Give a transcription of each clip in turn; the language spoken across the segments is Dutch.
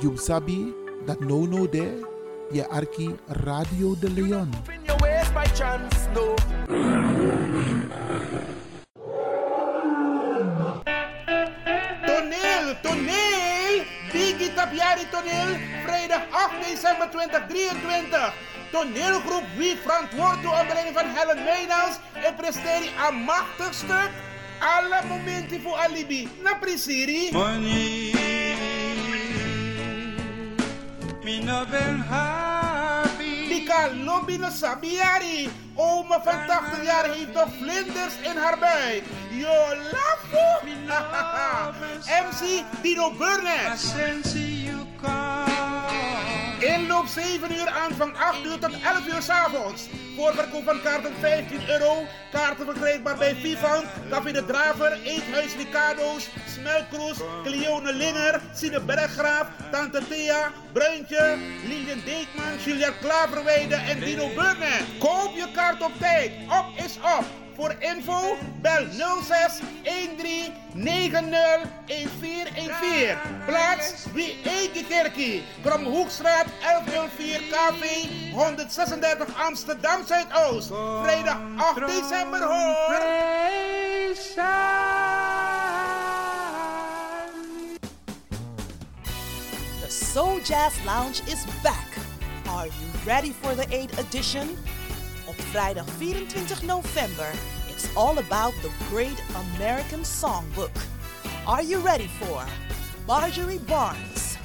You sabi dat no no there. Je arki Radio de Leon. In your ways by chance, no. Toneel, toneel! Biggie Tapiari toneel, vrijdag 8 december 2023. Toneelgroep Wie verantwoord door onder leiding van Helen Meynals en presteert een machtig stuk. Alle momenten voor alibi. Na prisiri. Money, me no ben happy. Dika lobby no sabiari. Oma van 80 jaar heeft nog vlinders in haar buik. Yo, lafo. MC Dino Burnett. Inloop 7 uur aanvang 8 uur tot 11 uur 's avonds. Voorverkoop van kaarten 15 euro. Kaarten verkrijgbaar bij Vivant, Café de Draver, Eethuis Ricardo's, Smelkroes, Cleone Linger, Sine Berggraaf, Tante Thea, Bruintje, Lilian Deekman, Juliette Klaverweide en Dino Burnett. Koop je kaart op tijd. Op is op. Voor info bel 06 13 90 1414. Plaats wie Eike Kerkie. Kromhoekstraat 1104 KV 136 Amsterdam Zuidoost. Vrijdag 8 december hoor. The Soul Jazz Lounge is back. Are you ready for the 8th edition? Vrijdag 24 november, it's all about the great American songbook. Are you ready for Marjorie Barnes,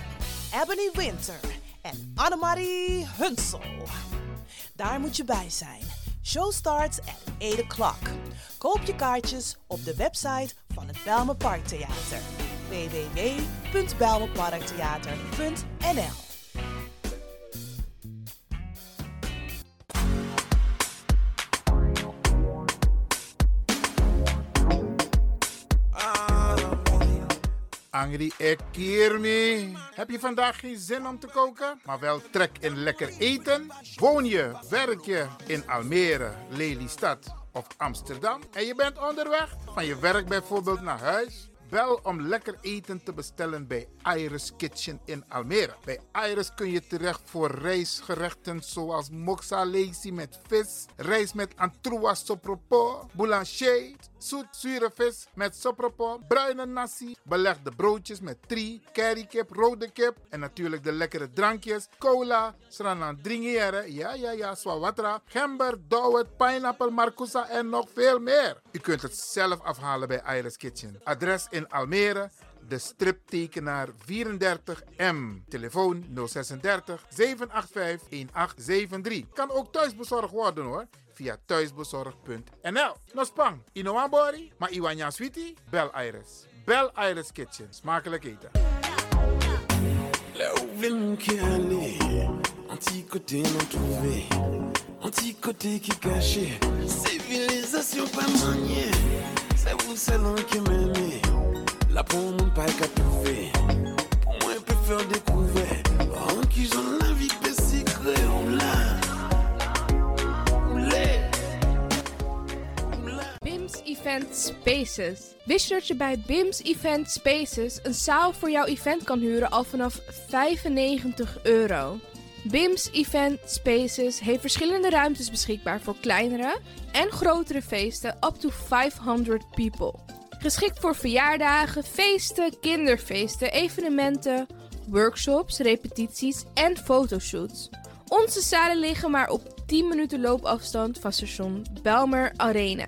Ebony Winter en Annemarie Hunsel? Daar moet je bij zijn. Show starts at 8 o'clock. Koop je kaartjes op de website van het Belme Parktheater. www.belmeparktheater.nl Angry Ekirmi. Heb je vandaag geen zin om te koken, maar wel trek in lekker eten? Woon je, werk je in Almere, Lelystad of Amsterdam en je bent onderweg van je werk bijvoorbeeld naar huis? Bel om lekker eten te bestellen bij Iris Kitchen in Almere. Bij Iris kun je terecht voor rijstgerechten zoals moxa met vis, rijst met antroas sopropo, boulanger, zoet zure vis met sopropo, bruine nasi, belegde broodjes met tri, currykip, rode kip en natuurlijk de lekkere drankjes, cola, sranan dringiere, ja ja ja, swawatra, gember, dowet, pineapple, marcousa en nog veel meer. U kunt het zelf afhalen bij Iris Kitchen. Adres in Almere, de striptekenaar 34M. Telefoon 036 785 1873. Kan ook thuisbezorgd worden hoor. Via thuisbezorgd.nl. Nospang, Inoambori, maar Iwanya Sweetie, bel Iris. Bel Iris Kitchen. Smakelijk eten. Là où aller, un petit côté non trouvé, un petit côté qui caché. Civilisation pas maniée, c'est vous qui m'aimez. Là pour mon pas qu'à trouver, pour moi je peux faire découvrir. En qui j'en la vie peut secret, on l'a. BIMS Event Spaces. Wist je dat je bij BIMS Event Spaces een zaal voor jouw event kan huren al vanaf 95 euro? BIMS Event Spaces heeft verschillende ruimtes beschikbaar voor kleinere en grotere feesten up to 500 people. Geschikt voor verjaardagen, feesten, kinderfeesten, evenementen, workshops, repetities en fotoshoots. Onze zalen liggen maar op 10 minuten loopafstand van station Belmer Arena.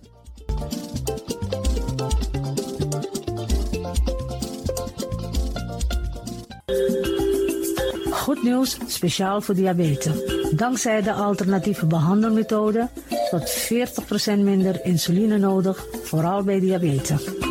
Goed nieuws, speciaal voor diabetes. Dankzij de alternatieve behandelmethode tot 40% minder insuline nodig, vooral bij diabetes.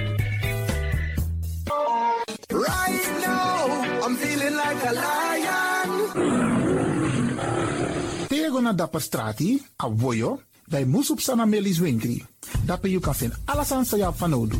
I'm feeling like a lion. Tego na dapper strati, a voyo, bij Moesop Sana Melis Winkri. Dapper you kan vinden alles aan Sayap van Odu.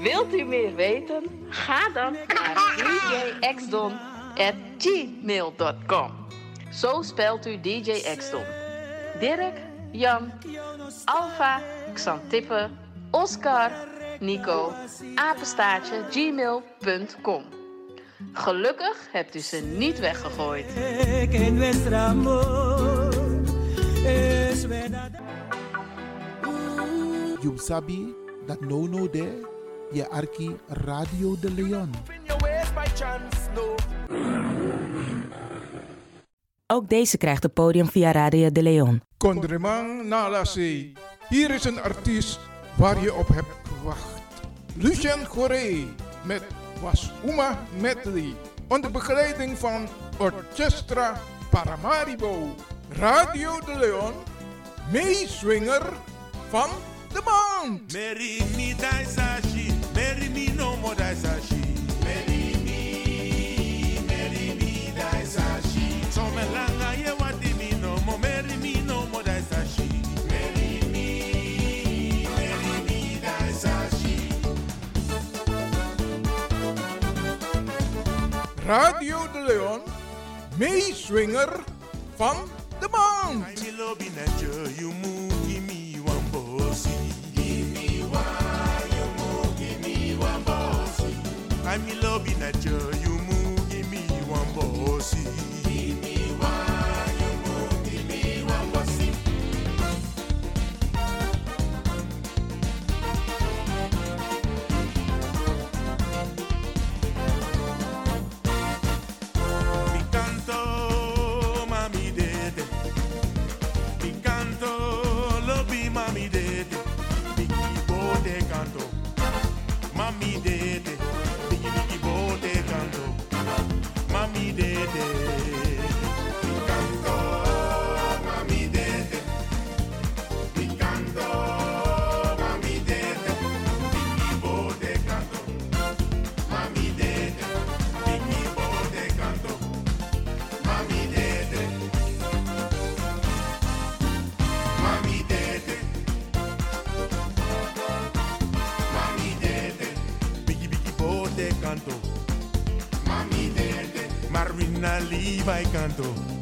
Wilt u meer weten? Ga dan naar djxdon.gmail.com Zo spelt u DJ Xdon. Dirk, Jan, Alfa, Xantippe, Oscar, Nico, apenstaartje, gmail.com. Gelukkig hebt u ze niet weggegooid. You dat no no de je arki Radio de Leon. Ook deze krijgt het podium via Radio de Leon. Kondremang nalasi. Hier is een artiest waar je op hebt gewacht. Lucien Goré met Was Uma Medley. Onder begeleiding van Orchestra Paramaribo. Radio de Leon, meeswinger van de maand. Mary mi daisashi, Mary mi no mo daisashi. Mary mi, Mary mi daisashi. So me langa ye wati mi no mo, Mary mi no mo daisashi. Mary mi, Mary mi daisashi. Radio de Leon, meeswinger van de maand. I love in a you move, I'm in love in a you move, give me one bossy. Give me one, you move, give me one bossy. Mi canto, mami dede. Mi canto, lo bi mami dede. Biggie bote canto. Mami dede. canto. Mami verde. Marvin Aliva y canto.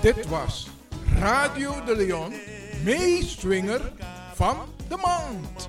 Dit was Radio de Leon, meeswinger van de maand.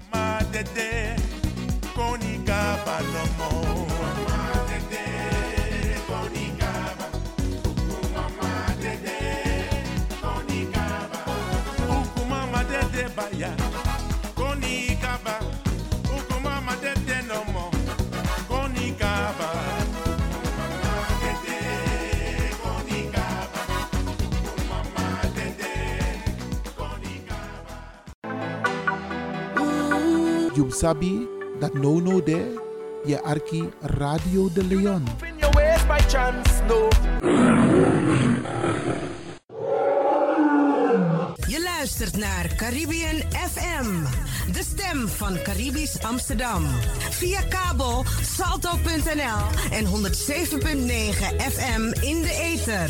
Sabi that no no there, je arki Radio de Leon. Je luistert naar Caribbean FM, de stem van Caribisch Amsterdam. Via kabel salto.nl en 107.9 FM in de ether.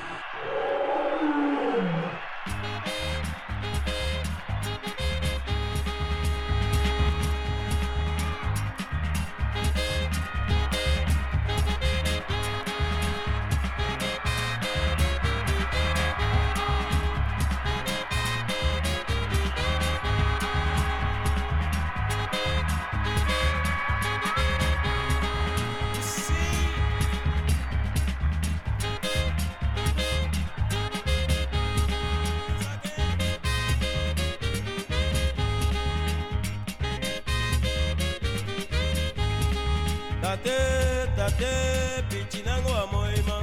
tate pichi nango ya moima.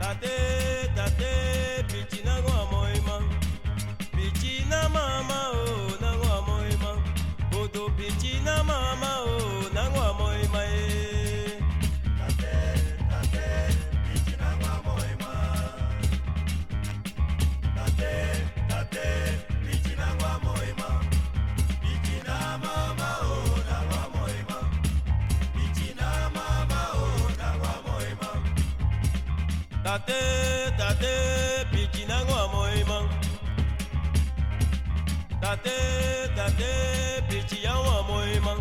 Tate tate pichi nango ya moima. Piti na mama o nango ya moima. Bodo piti na mama Tate, tate, pichinango amoima. Tate, tate, pichi ya wa moima.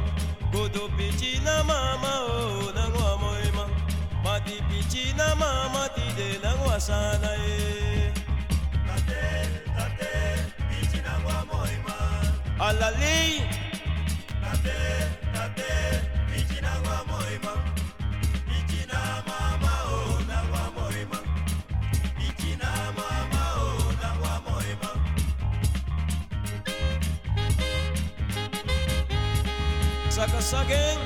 Godo pichi na mama oh na wa moima. Mati pichi na mama ti de na wa sana e. Tate, tate, pichi na wa moima. Alali. again.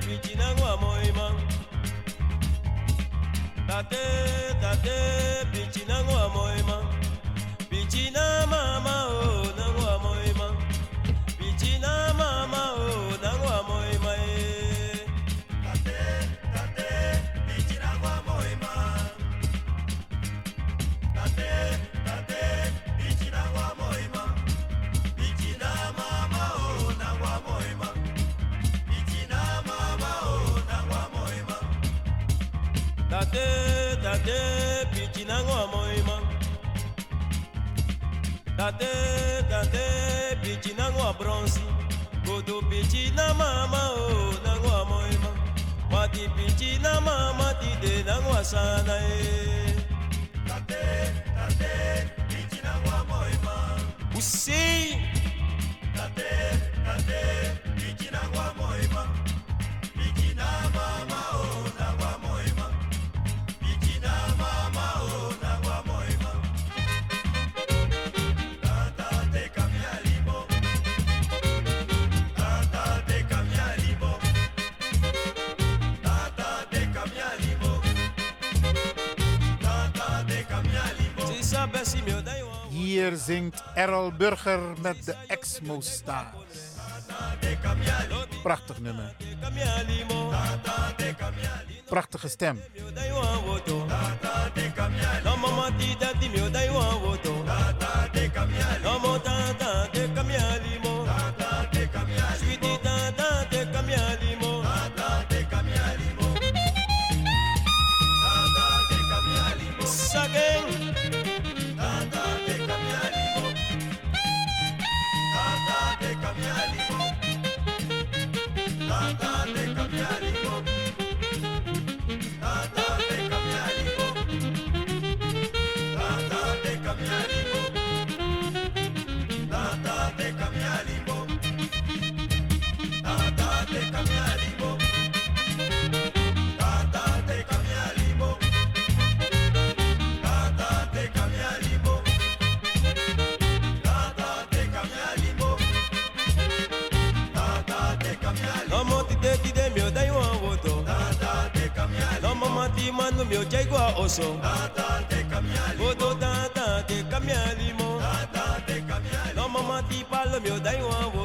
pidgin and one more man. Tate, tate, pidgin and one more man. Pidgin and mama, oh. Tate pichinango moima. Tate, tate pichinango a bronze. Godo pichina mama oh, o nango moima. Mati pichina mama ti de nango asana e. Eh. Tate, tate pichinango moima. Usi. Tate, tate Hier zingt Errol Burger met de Exmo Stars. Prachtig nummer. Prachtige stem. mi ò jẹ́ ìgbọ́ ọ̀sọ̀. Odò dáadáa dé kámi àlìmọ́. Lọ́mọ máa no mama ti palo mio daiwa wò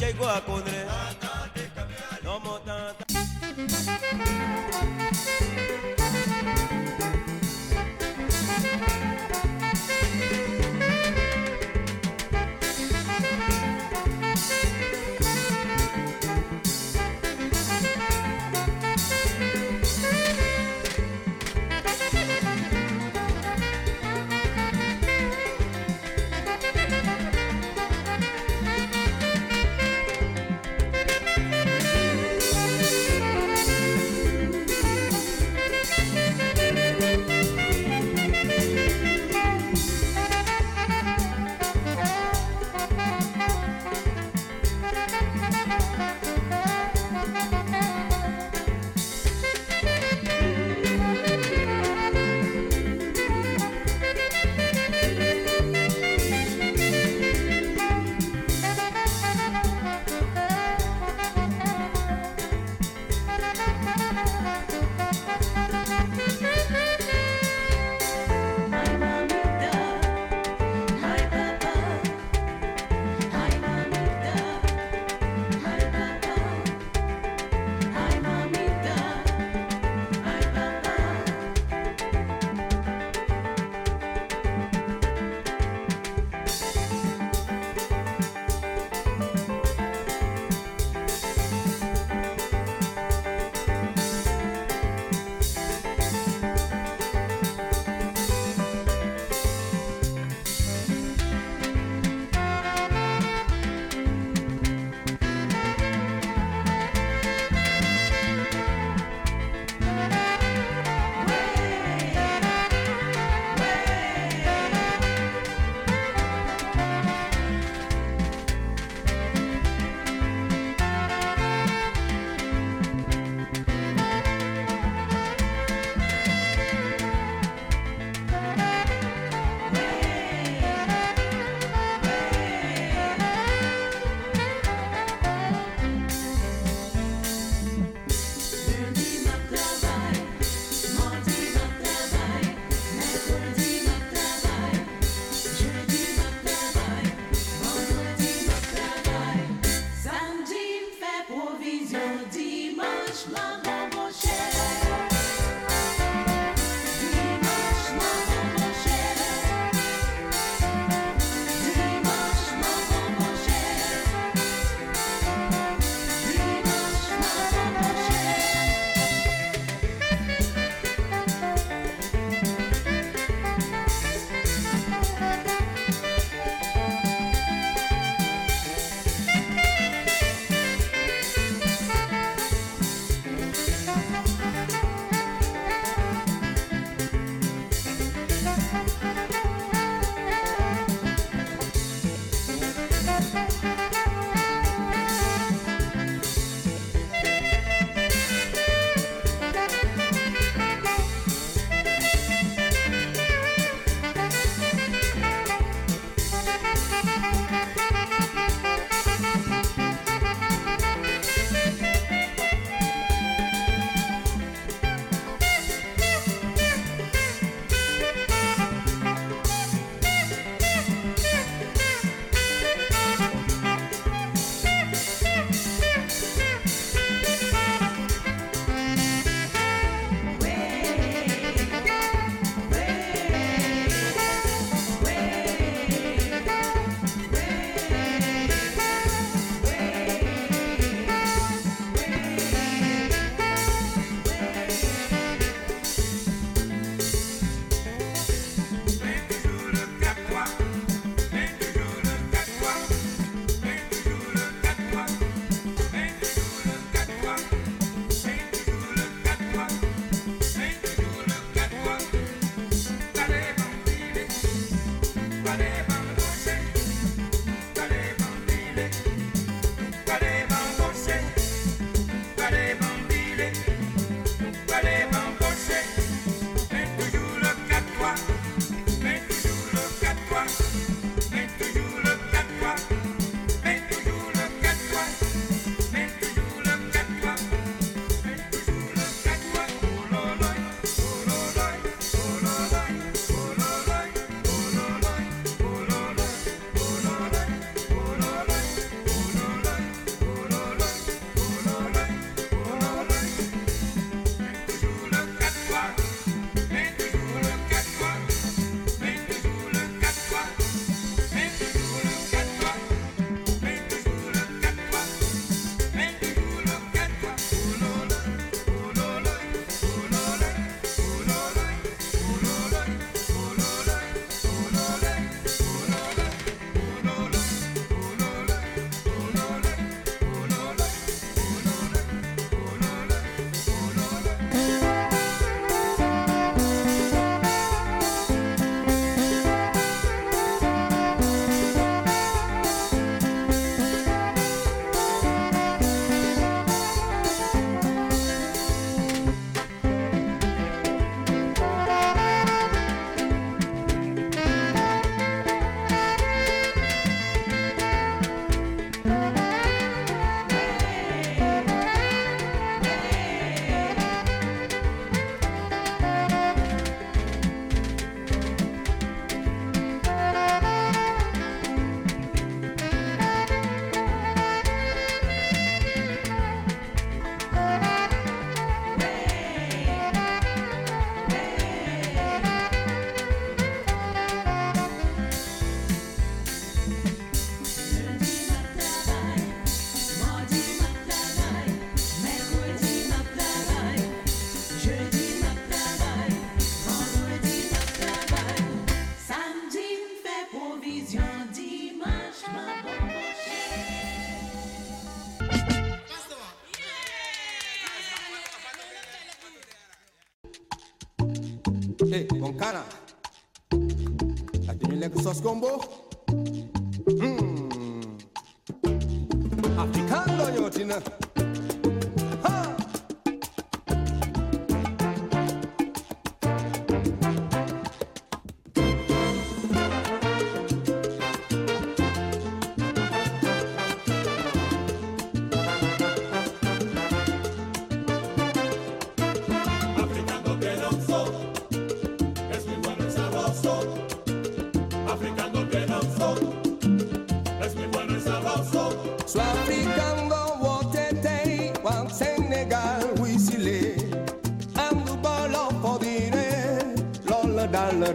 jai go akondre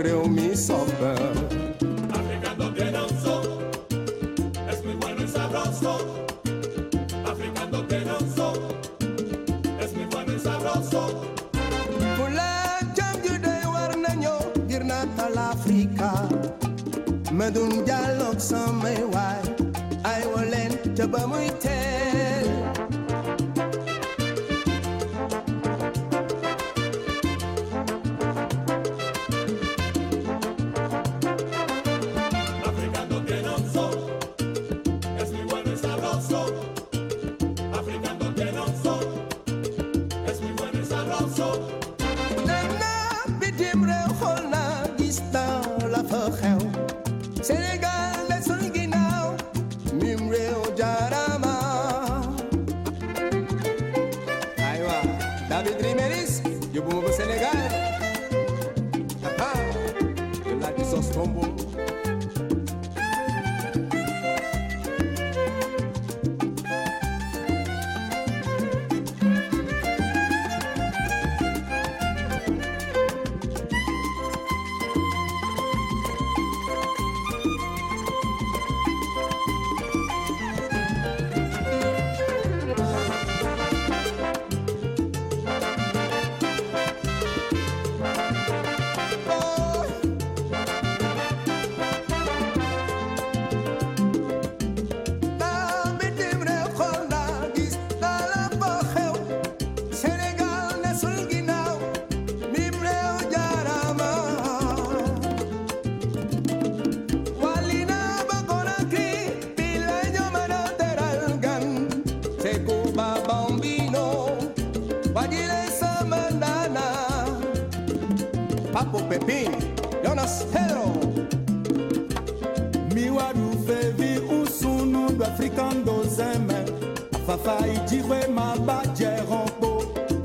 eu me solto Carlos Hero miwaru fevi usunu do afrikan do zeme afafa ijihwe ma bàjẹ́ rọpo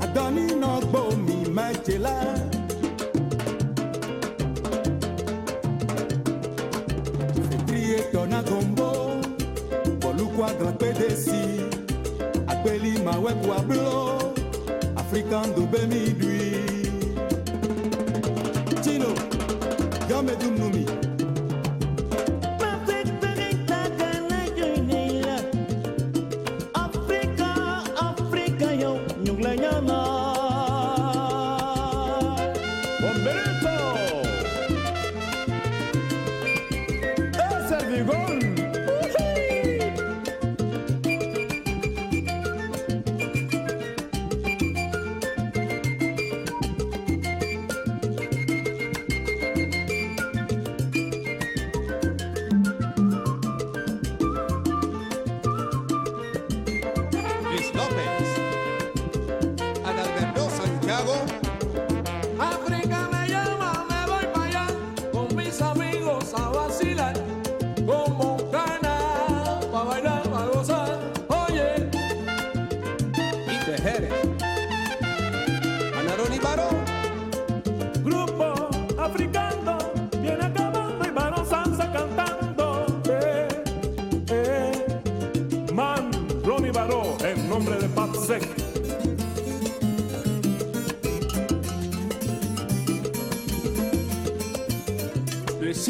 adọ́nínàgbò mi mẹ́jẹ̀lẹ́. tɔna gombo. Bɔluku aglan kpe desi akpeli mawɛ ku ablo afrikan do bemi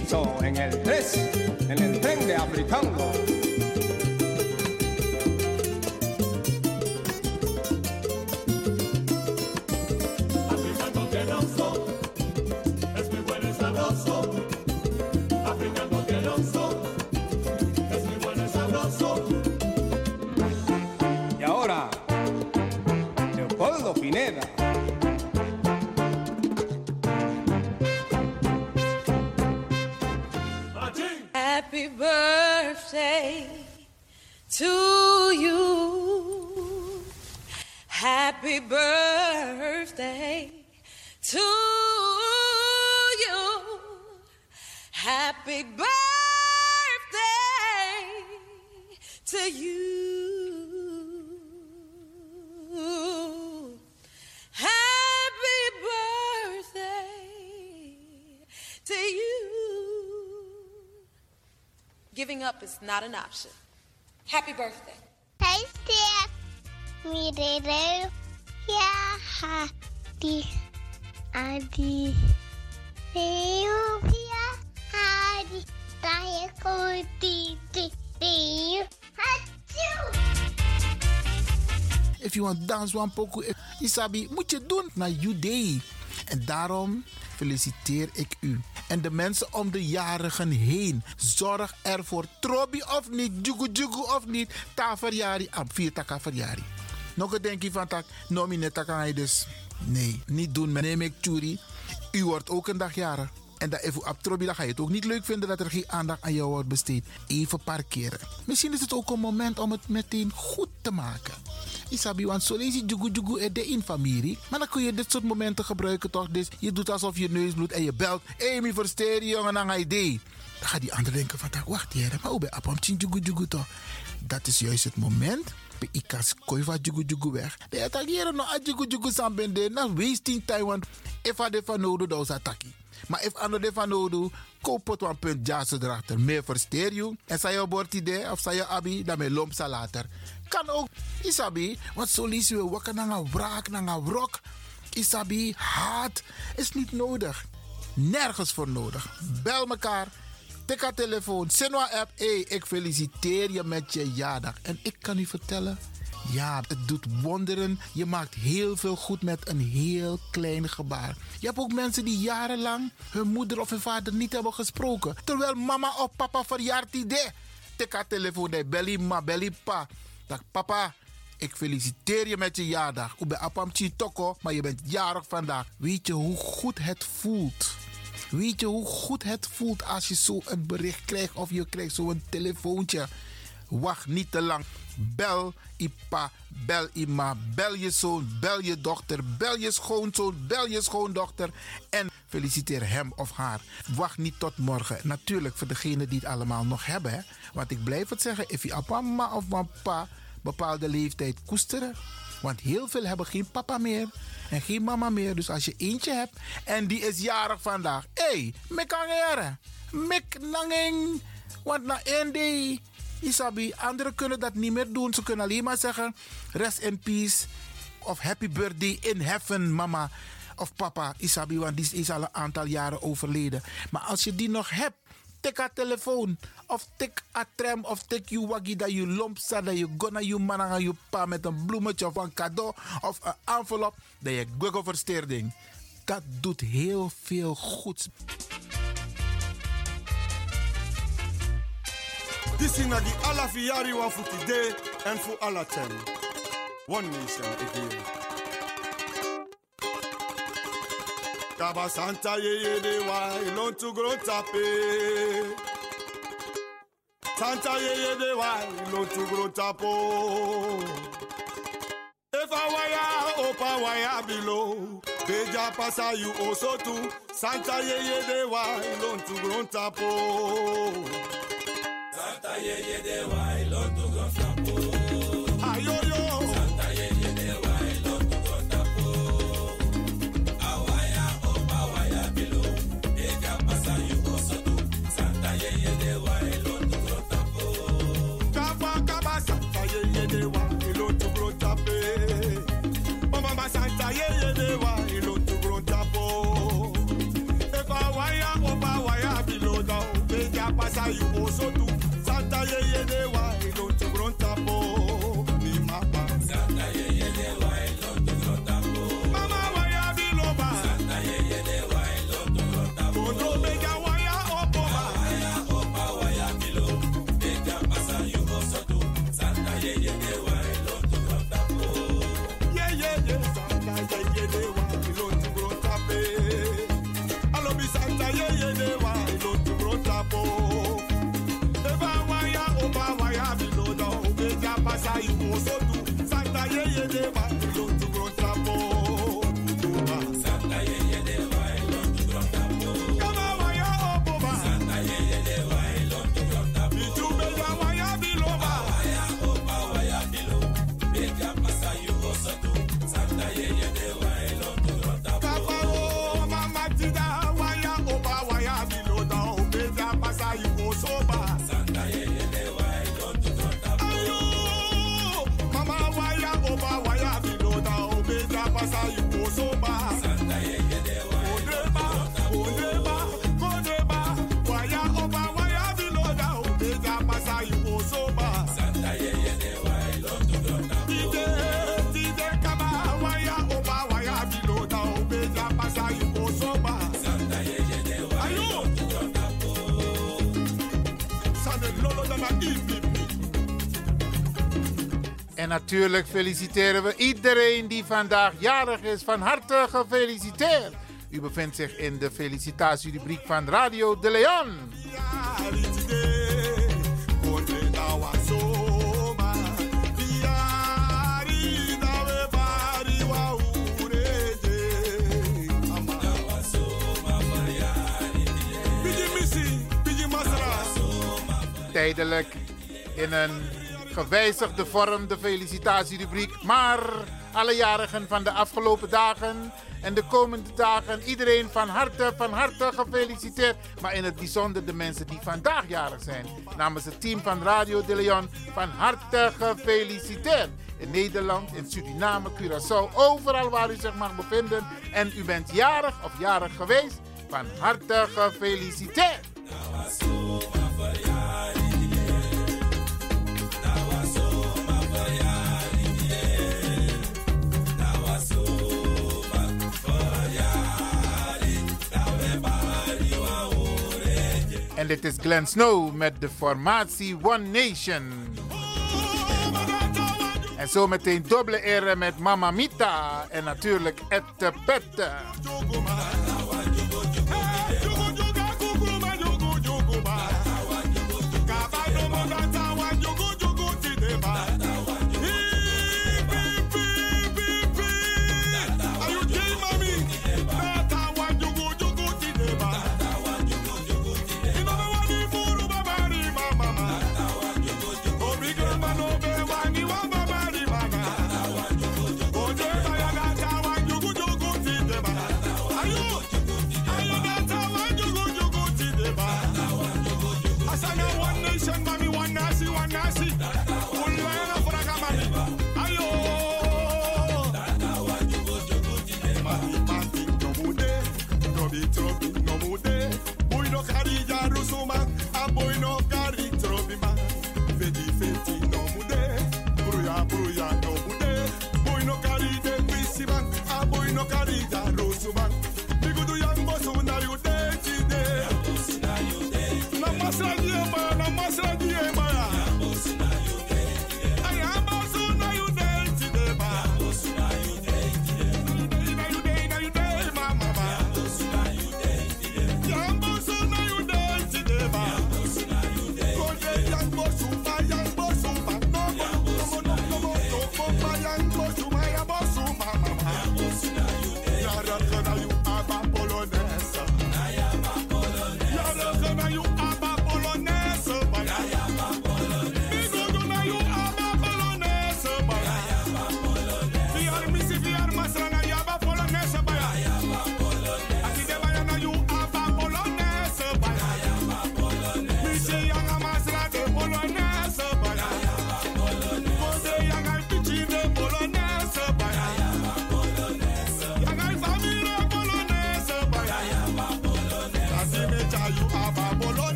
En el 3, en el tren de Africango. Giving up is not an option. Happy birthday. Hey, Steph. Me, Rere. Ja, hadi. Adi. Reo, ja, hadi. Raya, koti, ti, reo. Hachu. If you want dance one poco, if- Isabi, moet je doen naar you day. En daarom feliciteer ik u. En de mensen om de jarigen heen. Zorg ervoor. Trobi of niet, jugu jugu of niet. Ta verjari, am vier taka verjari. Nog een denkje van tak, nomine taka dus. Nee, niet doen. Neem ik churi. U wordt ook een dag jarig. En dat even op Trobi, dan ga je het ook niet leuk vinden dat er geen aandacht aan jou wordt besteed. Even parkeren. Misschien is het ook een moment om het meteen goed te maken. Isabi, want zo lees je jugu jugu e de in familie. Maar dan kun je dit soort momenten gebruiken toch? Dus je doet alsof je neus bloedt en je belt. Mi versteer jongen, je idee. Dan gaat die ander denken van, wacht hier, maar hoe ben je jugu jugu toch? Dat is juist het moment. Bij ikas koi van jugu jugu weg. De attackeren no a jugu jugu sambende. Na wasting time, want de van nodig, dan is attackie. Maar if ano de van nodig, koop het een punt jazz erachter. Meer versteer je. En zei je bord idee of zei je abi, dan lomp later. Kan ook, isabi, want zo lees je wakker naar een wraak, naar een wrok. Isabi, haat is niet nodig. Nergens voor nodig. Bel mekaar. Tik haar telefoon. Sinwa app. Hey, ik feliciteer je met je jaardag. En ik kan u vertellen. Ja, het doet wonderen. Je maakt heel veel goed met een heel klein gebaar. Je hebt ook mensen die jarenlang hun moeder of hun vader niet hebben gesproken. Terwijl mama of papa idee. Tik haar telefoon. Nee, belly ma, belly pa. Dag papa, ik feliciteer je met je jaardag. Ik ben apam toko, maar je bent jarig vandaag. Weet je hoe goed het voelt? Weet je hoe goed het voelt als je zo een bericht krijgt of je krijgt zo'n telefoontje? Wacht niet te lang. Bel Ipa, bel Ima, bel je zoon, bel je dochter, bel je schoonzoon, bel je schoondochter en feliciteer hem of haar. Wacht niet tot morgen. Natuurlijk voor degenen die het allemaal nog hebben. Hè? Want ik blijf het zeggen, if je papa of papa bepaalde leeftijd koesteren. Want heel veel hebben geen papa meer en geen mama meer. Dus als je eentje hebt en die is jarig vandaag. Hé, hey, mekangere, mek nangeng. Want na één day, Isabi, anderen kunnen dat niet meer doen. Ze kunnen alleen maar zeggen, rest in peace. Of happy birthday in heaven, mama of papa Isabi. Want die is al een aantal jaren overleden. Maar als je die nog hebt, tik haar telefoon. Of tik a tram of tik je waggie dat je lomp staat. Dat je gonna je man aan pa met een bloemetje of een cadeau. Of een envelop. Dat je google versteerding. Dat doet heel veel goeds. This is na di alla fiari wa futi de en fu alla ten. One nation again. Kaba Santa ye ye de wa ilon tu gro tape. Santa ye ye de wa ilon tu gro tapo. If I wire opa wire below. Beja pasa you also too. Santa ye ye de wa ilon tu gro tapo. Santa ye ye de wa ilon natuurlijk feliciteren we iedereen die vandaag jarig is. Van harte gefeliciteerd. U bevindt zich in de felicitatierubriek van Radio De Leon. Tijdelijk in een gewijzigde vorm de felicitatierubriek. Maar alle jarigen van de afgelopen dagen en de komende dagen, iedereen van harte, van harte gefeliciteerd. Maar in het bijzonder de mensen die vandaag jarig zijn. Namens het team van Radio de Leon, van harte gefeliciteerd. In Nederland, in Suriname, Curaçao, overal waar u zich mag bevinden. En u bent jarig of jarig geweest, van harte gefeliciteerd. En dit is Glenn Snow met de formatie One Nation. En zo meteen dubbele ere met Mama Mita en natuurlijk Ette Pette.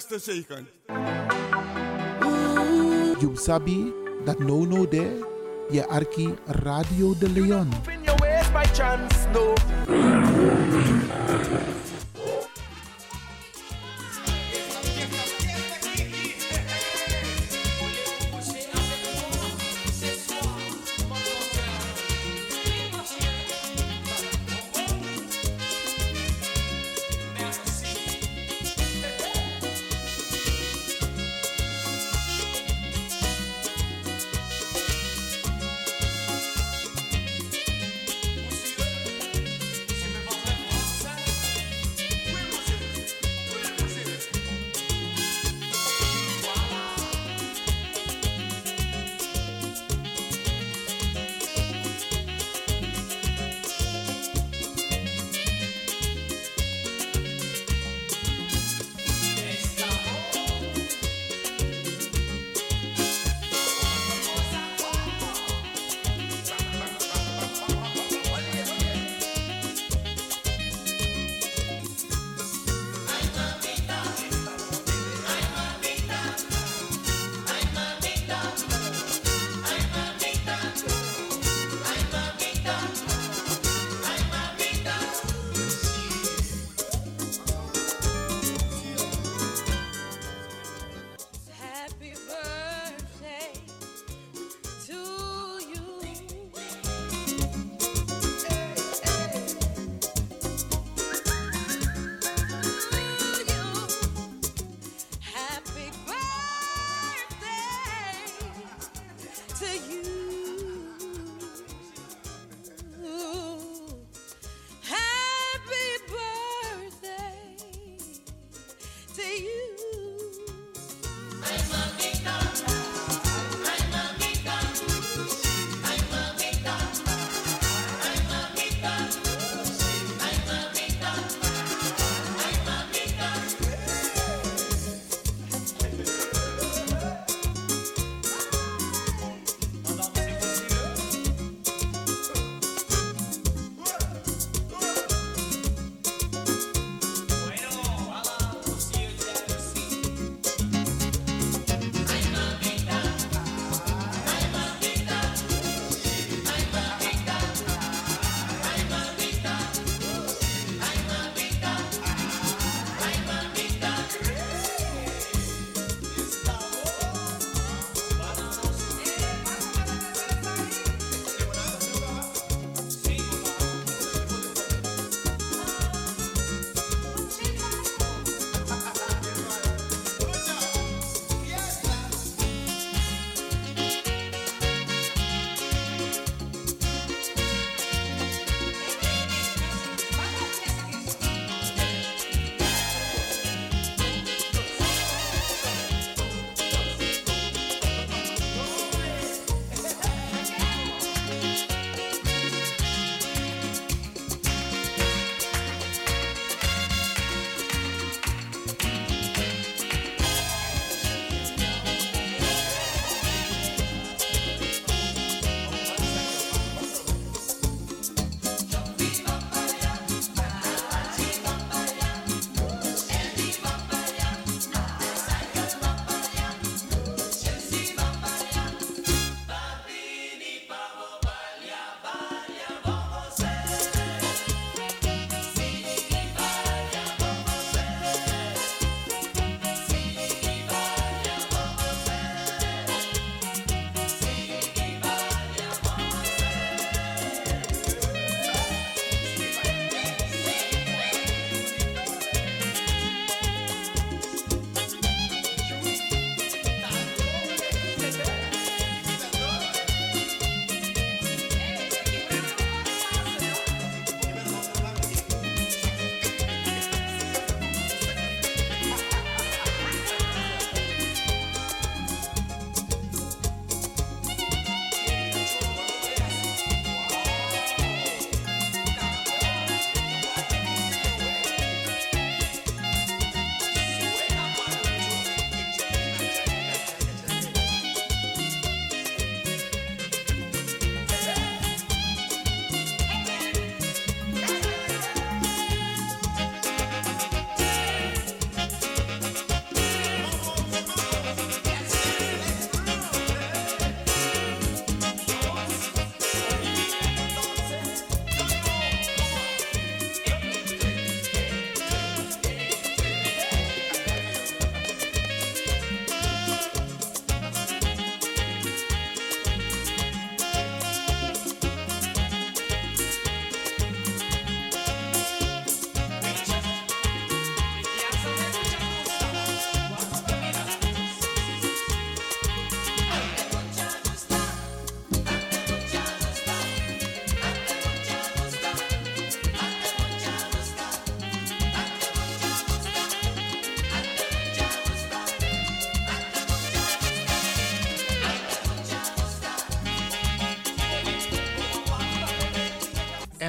Godsrijkste zegen. You sabi dat no no there, je arki Radio de Leon.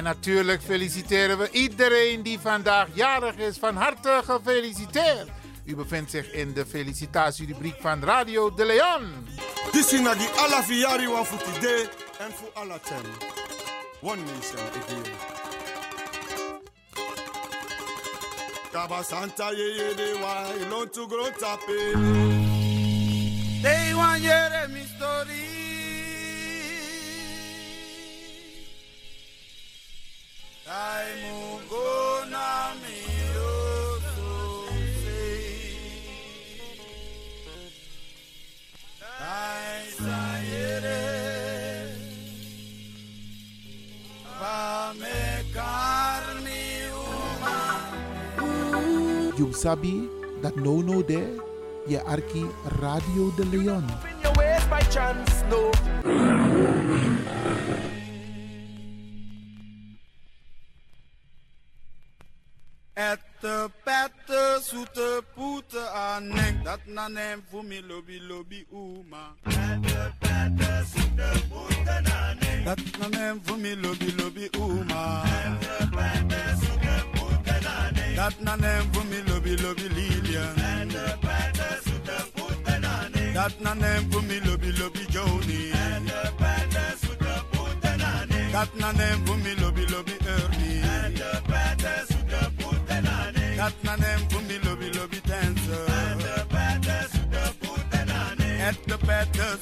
En natuurlijk feliciteren we iedereen die vandaag jarig is. Van harte gefeliciteerd. U bevindt zich in de felicitatierubriek van Radio de Leon. Disi na di ala fiyari wa futi de en fu ala tem. One nation again. Kaba Santa ye ye de wa ilon tu gro tape. They want hear me sabi that no-no there, je arki Radio de Leon. Chance, no. Ette, pette, soete, poete, aaneng, dat nanem voor me lobby lobby oema. Ette, pette, soete, poete, aaneng, dat nanem voor me lobby lobby oema. That na nem voor me lobby lobby Lilia. En de paarden zoete poeten aan That na nem voor me lobby lobby Johnny. En de paarden zoete poeten aan That na nem voor me lobby lobby Ernie. En de paarden zoete poeten aan Dat na nem voor me lobby lobby Dancer. En de paarden zoete poeten aan Het de paarden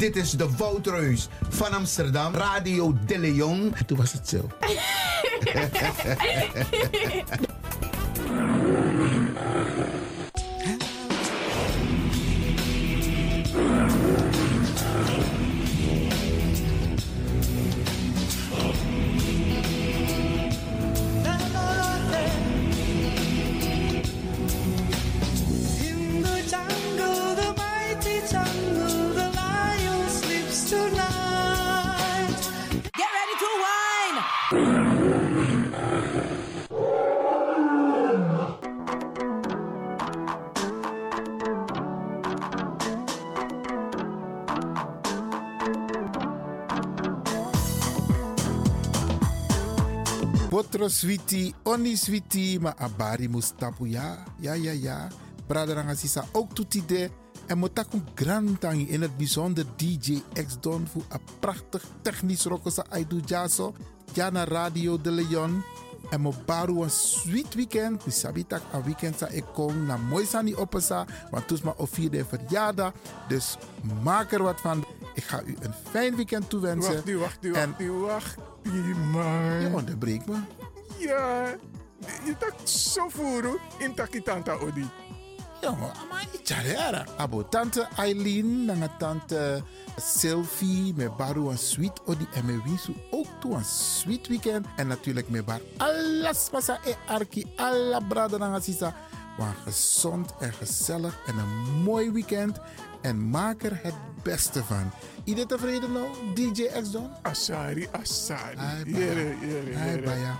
Dit is de Woutreus van Amsterdam, Radio De Leon. Toen was het zo. Botro switi, oni switi, ma abari mustapu ya. Ja, ja, ja. Braderanga sisa ook toetide. En motakum grantangi in het bijzonder DJ X Don voor een prachtig technisch rokosa Aidu Jaso. Ja na Radio de Leon. En mo baru een sweet weekend. Mi sabi tak een weekend sa ik kom na mooi sani opesa. Want toes ma of vierde verjaardag. Dus maak er wat van. Ik ga u een fijn weekend toewensen. Wacht, wacht, wacht, En- wacht, man. Je onderbreekt me. Ja, je tak zo voeren in takitanta odi. Ja, maar Charera. Abo tante Eileen, nanga tante Sylvie, me baru een sweet odi en me wisu ook toe een sweet weekend. En natuurlijk me bar alles pasa e arki, alla brada nanga sisa. Maar gezond en gezellig en een mooi weekend. En maak er het beste van. Iedereen tevreden nou, DJ X Don? Asari, Asari. Ai, Jere, baya. jere, Ai,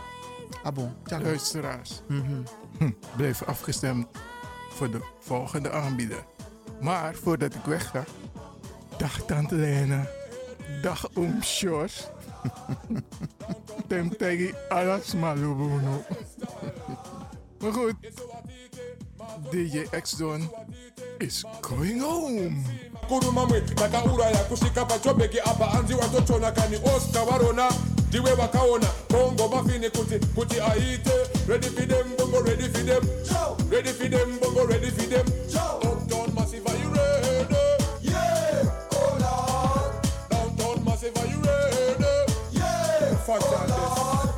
Abo, tjallo. Luisteraars, Mhm. hm, blijf afgestemd voor de volgende aanbieder. Maar voordat ik wegga, dag Tante Lena, dag Oom Sjors. Tem tegi alas malubuno. Maar goed, DJ X-Don is going home. kuruma mwe takauraya kusvika pachobheki apa anzi watotona kani oscar varona ndiwe vakaona bongo mafini kuti kuti aite. Ready for them bongo ready for them. Ready for them bongo ready for them. Uptown massive are you ready? Yeah oh lord. Downtown massive are you ready? Yeah fantastic Fofi,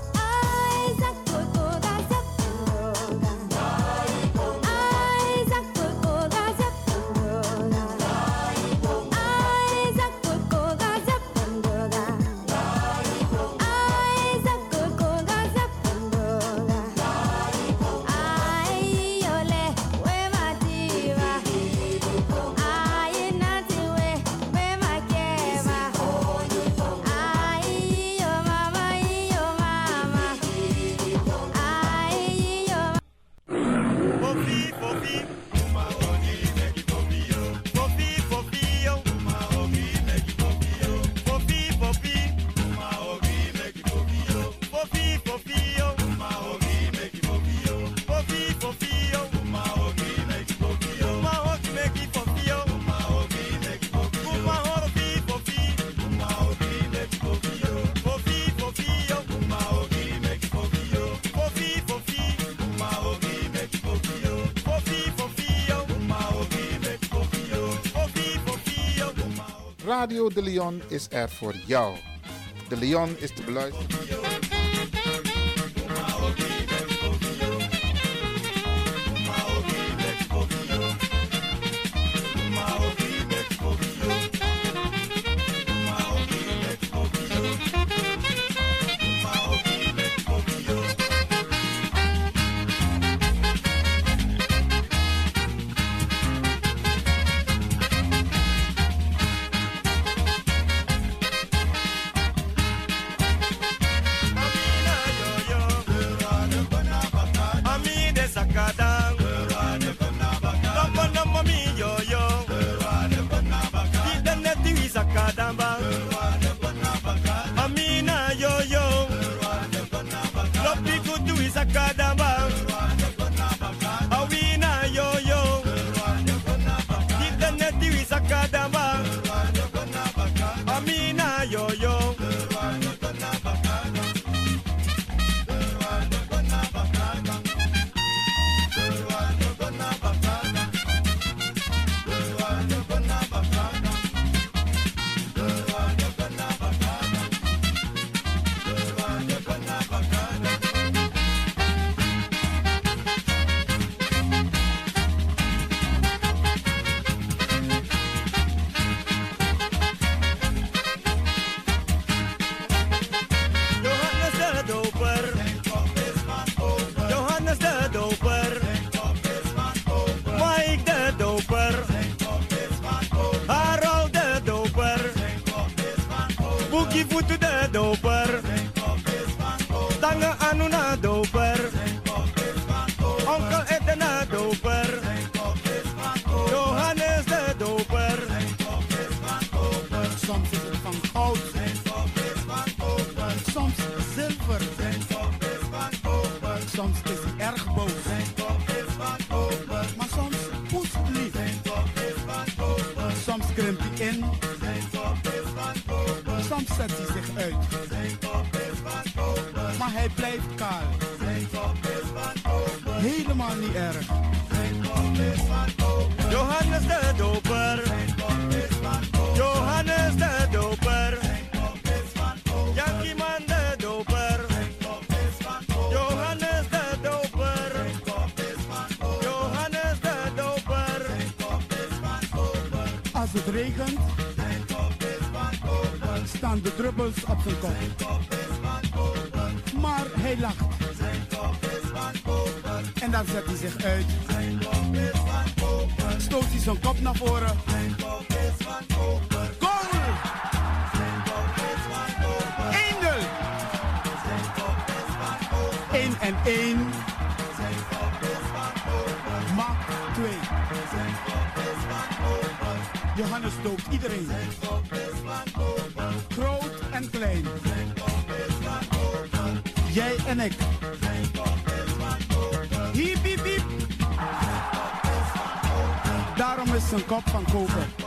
Radio De Leon is er voor jou. De Leon is te beluisteren. Soms zet hij zich uit. Maar hij blijft kaal. Helemaal niet erg. Johannes de Doper. Druppels op zijn kop. Maar hij lacht. En dan zet hij zich uit. Stoot hij zijn kop naar voren. Goal! Eindel! 1 en 1. Maak 2. Johannes doopt iedereen. En. Jij en ik. Hiep, hiep, hiep. Daarom is zijn kop van koper.